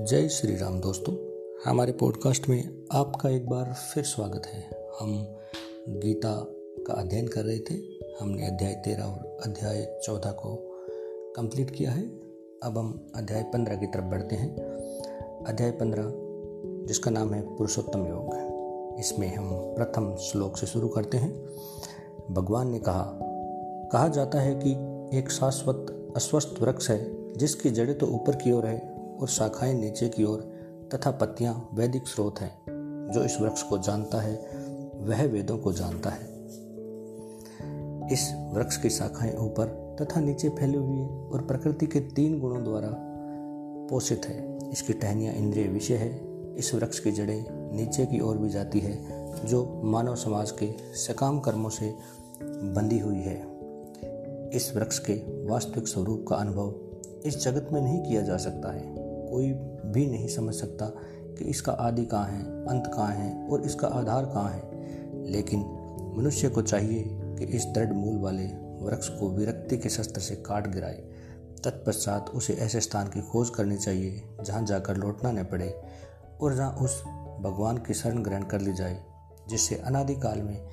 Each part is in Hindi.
जय श्री राम दोस्तों। हमारे पॉडकास्ट में आपका एक बार फिर स्वागत है। हम गीता का अध्ययन कर रहे थे। हमने अध्याय तेरह और अध्याय चौदह को कंप्लीट किया है। अब हम अध्याय पंद्रह की तरफ़ बढ़ते हैं। अध्याय पंद्रह, जिसका नाम है पुरुषोत्तम योग। इसमें हम प्रथम श्लोक से शुरू करते हैं। भगवान ने कहा कहा जाता है कि एक शाश्वत, अस्वस्थ वृक्ष है, जिसकी जड़ें तो ऊपर की ओर है और शाखाएँ नीचे की ओर तथा पत्तियाँ वैदिक स्रोत हैं, जो इस वृक्ष को जानता है, वह वेदों को जानता है। इस वृक्ष की शाखाएँ ऊपर तथा नीचे फैली हुई है और प्रकृति के तीन गुणों द्वारा पोषित है। इसकी टहनियाँ इंद्रिय विषय है। इस वृक्ष की जड़ें नीचे की ओर भी जाती है, जो मानव समाज के सकाम कर्मों से बंधी हुई है। इस वृक्ष के वास्तविक स्वरूप का अनुभव इस जगत में नहीं किया जा सकता है। कोई भी नहीं समझ सकता कि इसका आदि कहाँ है, अंत कहाँ है और इसका आधार कहाँ है। लेकिन मनुष्य को चाहिए कि इस दृढ़ मूल वाले वृक्ष को विरक्ति के शस्त्र से काट गिराए। तत्पश्चात उसे ऐसे स्थान की खोज करनी चाहिए जहाँ जाकर लौटना न पड़े और जहाँ उस भगवान की शरण ग्रहण कर ली जाए, जिससे अनादिकाल में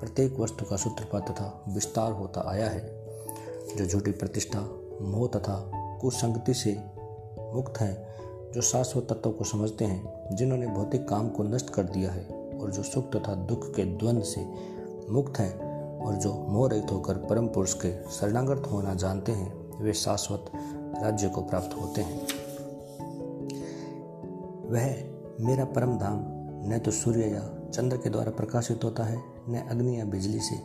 प्रत्येक वस्तु का सूत्रपात तथा विस्तार होता आया है। जो झूठी प्रतिष्ठा, मोह तथा कुसंगति से मुक्त हैं, जो शाश्वत तत्वों को समझते हैं, जिन्होंने भौतिक काम को नष्ट कर दिया है और जो सुख तथा दुख के द्वंद्व से मुक्त हैं और जो मोह रहित होकर परम पुरुष के शरणागत होना जानते हैं, वे शाश्वत राज्य को प्राप्त होते हैं। वह मेरा परम धाम, न तो सूर्य या चंद्र के द्वारा प्रकाशित होता है, न अग्नि या बिजली से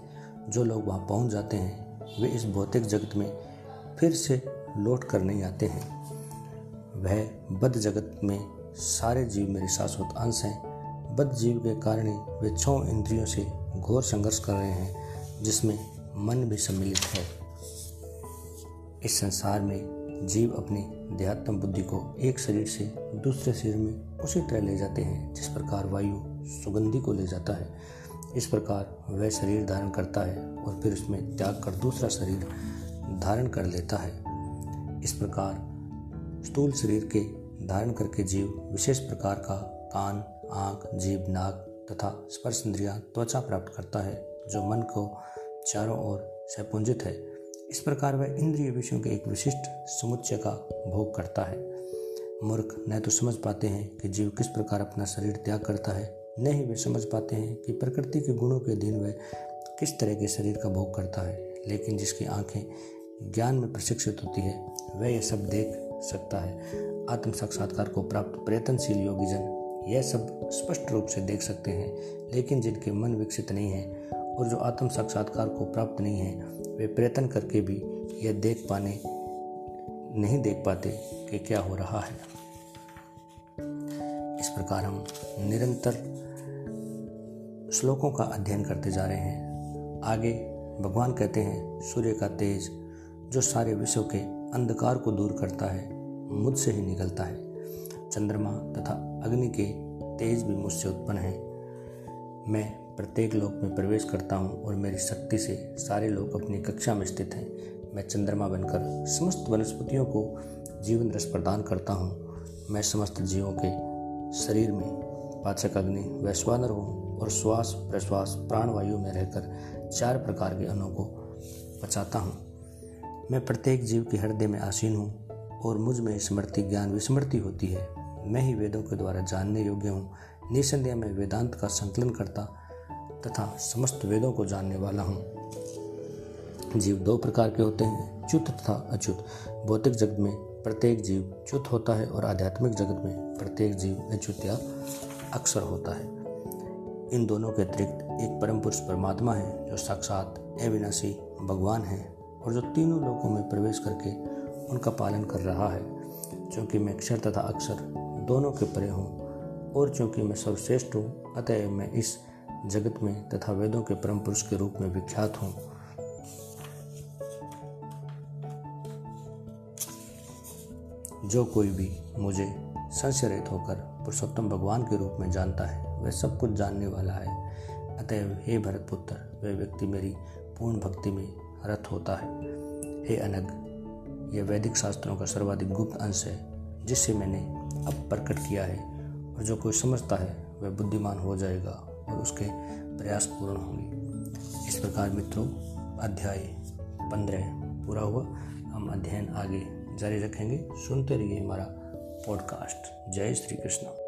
जो लोग वहाँ पहुँच जाते हैं, वे इस भौतिक जगत में फिर से लौट कर नहीं आते हैं। वह बद्ध जगत में सारे जीव मेरे शाश्वत अंश हैं। बद्ध जीव के कारण ही वे छो इंद्रियों से घोर संघर्ष कर रहे हैं, जिसमें मन भी सम्मिलित है। इस संसार में जीव अपनी देहात्म बुद्धि को एक शरीर से दूसरे शरीर में उसी तरह ले जाते हैं, जिस प्रकार वायु सुगंधि को ले जाता है। इस प्रकार वह शरीर धारण करता है और फिर उसमें त्याग कर दूसरा शरीर धारण कर लेता है। इस प्रकार स्थूल शरीर के धारण करके जीव विशेष प्रकार का कान, आँख, जीभ, नाक तथा स्पर्श इंद्रिया त्वचा प्राप्त करता है, जो मन को चारों ओर सपुंजित है। इस प्रकार वह इंद्रिय विषयों के एक विशिष्ट समुच्चय का भोग करता है। मूर्ख, न तो समझ पाते हैं कि जीव किस प्रकार अपना शरीर त्याग करता है। न ही वे समझ पाते हैं कि प्रकृति के गुणों के अधीन वह किस तरह के शरीर का भोग करता है, लेकिन जिसकी आँखें ज्ञान में प्रशिक्षित होती है, वह यह सब देख सकता है। आत्म साक्षात्कार को प्राप्त प्रयत्नशील योगीजन यह सब स्पष्ट रूप से देख सकते हैं, लेकिन जिनके मन विकसित नहीं है और जो आत्म साक्षात्कार को प्राप्त नहीं है, वे प्रयत्न करके भी यह देख पाने, नहीं देख पाते कि क्या हो रहा है। इस प्रकार हम निरंतर श्लोकों का अध्ययन करते जा रहे हैं। आगे भगवान कहते हैं, सूर्य का तेज, जो सारे विश्व के अंधकार को दूर करता है, मुझसे ही निकलता है। चंद्रमा तथा अग्नि के तेज भी मुझसे उत्पन्न है। मैं प्रत्येक लोक में प्रवेश करता हूँ और मेरी शक्ति से सारे लोग अपनी कक्षा में स्थित हैं। मैं चंद्रमा बनकर समस्त वनस्पतियों को जीवन रस प्रदान करता हूँ। मैं समस्त जीवों के शरीर में पाचक अग्नि, वैश्वानर हूँ और श्वास प्रश्वास प्राणवायु में रहकर चार प्रकार के अणुओं को बचाता हूँ। मैं प्रत्येक जीव के हृदय में आसीन हूँ और मुझमें स्मृति ज्ञान विस्मृति होती है। मैं ही वेदों के द्वारा जानने योग्य हूँ। निसंदेह में वेदांत का संकलन करता तथा समस्त वेदों को जानने वाला हूँ। जीव दो प्रकार के होते हैं, च्युत तथा अच्युत। भौतिक जगत में प्रत्येक जीव च्युत होता है और आध्यात्मिक जगत में प्रत्येक जीव अच्युत या अक्सर होता है। इन दोनों के अतिरिक्त एक परम पुरुष परमात्मा है, जो साक्षात अविनाशी भगवान है। और जो तीनों लोगों में प्रवेश करके उनका पालन कर रहा है क्योंकि मैं अक्षर तथा अक्षर दोनों के परे हूँ और चूँकि मैं सर्वश्रेष्ठ हूँ, अतः मैं इस जगत में तथा वेदों के परम पुरुष के रूप में विख्यात हूँ। जो कोई भी मुझे संशय रहित होकर पुरुषोत्तम भगवान के रूप में जानता है, वह सब कुछ जानने वाला है। अतः हे भरत पुत्र वह व्यक्ति मेरी पूर्ण भक्ति में रथ होता है। हे अनग यह वैदिक शास्त्रों का सर्वाधिक गुप्त अंश है, जिसे मैंने अब प्रकट किया है, और जो कोई समझता है, वह बुद्धिमान हो जाएगा और उसके प्रयास पूर्ण होंगे। इस प्रकार मित्रों, अध्याय पंद्रह पूरा हुआ। हम अध्ययन आगे जारी रखेंगे। सुनते रहिए हमारा पॉडकास्ट जय श्री कृष्ण।